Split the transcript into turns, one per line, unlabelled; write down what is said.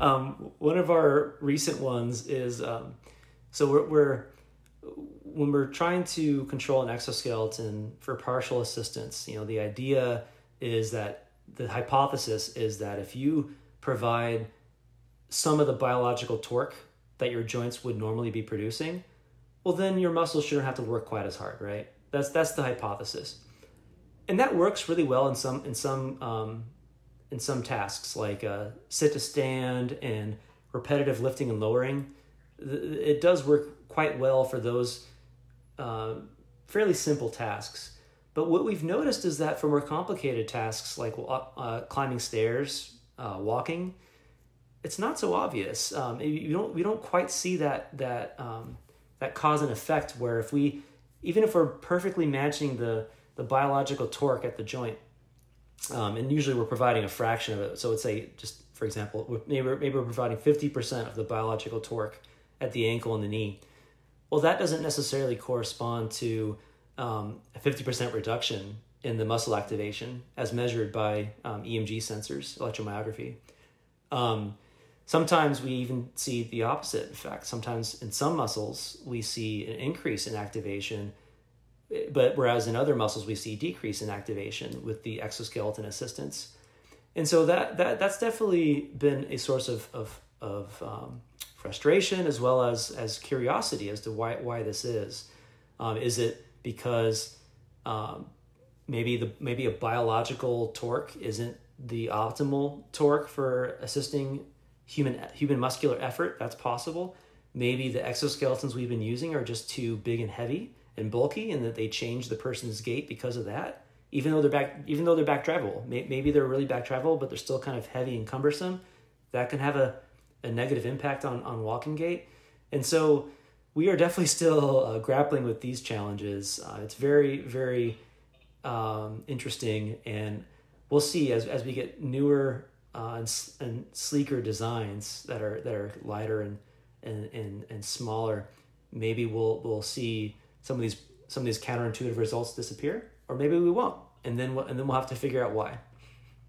um, one of our recent ones is um, so we're, we're when we're trying to control an exoskeleton for partial assistance. You know, the idea is that the hypothesis is that if you provide some of the biological torque that your joints would normally be producing, well, then your muscles shouldn't have to work quite as hard, right? That's that's the hypothesis, and that works really well in some in some um, in some tasks like uh, sit to stand and repetitive lifting and lowering. It does work quite well for those uh, fairly simple tasks. But what we've noticed is that for more complicated tasks like uh, climbing stairs, uh, walking, it's not so obvious. Um, you don't we don't quite see that that um, that cause and effect where if we even if we're perfectly matching the the biological torque at the joint, um, and usually we're providing a fraction of it. So let's say just for example, maybe we're, maybe we're providing fifty percent of the biological torque at the ankle and the knee. Well, that doesn't necessarily correspond to um, a fifty percent reduction in the muscle activation as measured by um, EMG sensors, electromyography. Um, Sometimes we even see the opposite effect. Sometimes in some muscles, we see an increase in activation, but whereas in other muscles, we see decrease in activation with the exoskeleton assistance. And so that, that that's definitely been a source of, of, of um, frustration as well as, as curiosity as to why, why this is. Um, is it because um, maybe the maybe a biological torque isn't the optimal torque for assisting human human muscular effort that's possible maybe the exoskeletons we've been using are just too big and heavy and bulky and that they change the person's gait because of that even though they're back even though they're back drivable maybe they're really back drivable but they're still kind of heavy and cumbersome. That can have a, a negative impact on, on walking gait. And so we are definitely still uh, grappling with these challenges. Uh, it's very very um, interesting and we'll see as, as we get newer uh, and, and sleeker designs that are that are lighter and and and, and smaller, maybe we'll we'll see some of these some of these counterintuitive results disappear, or maybe we won't, and then we'll, and then we'll have to figure out why.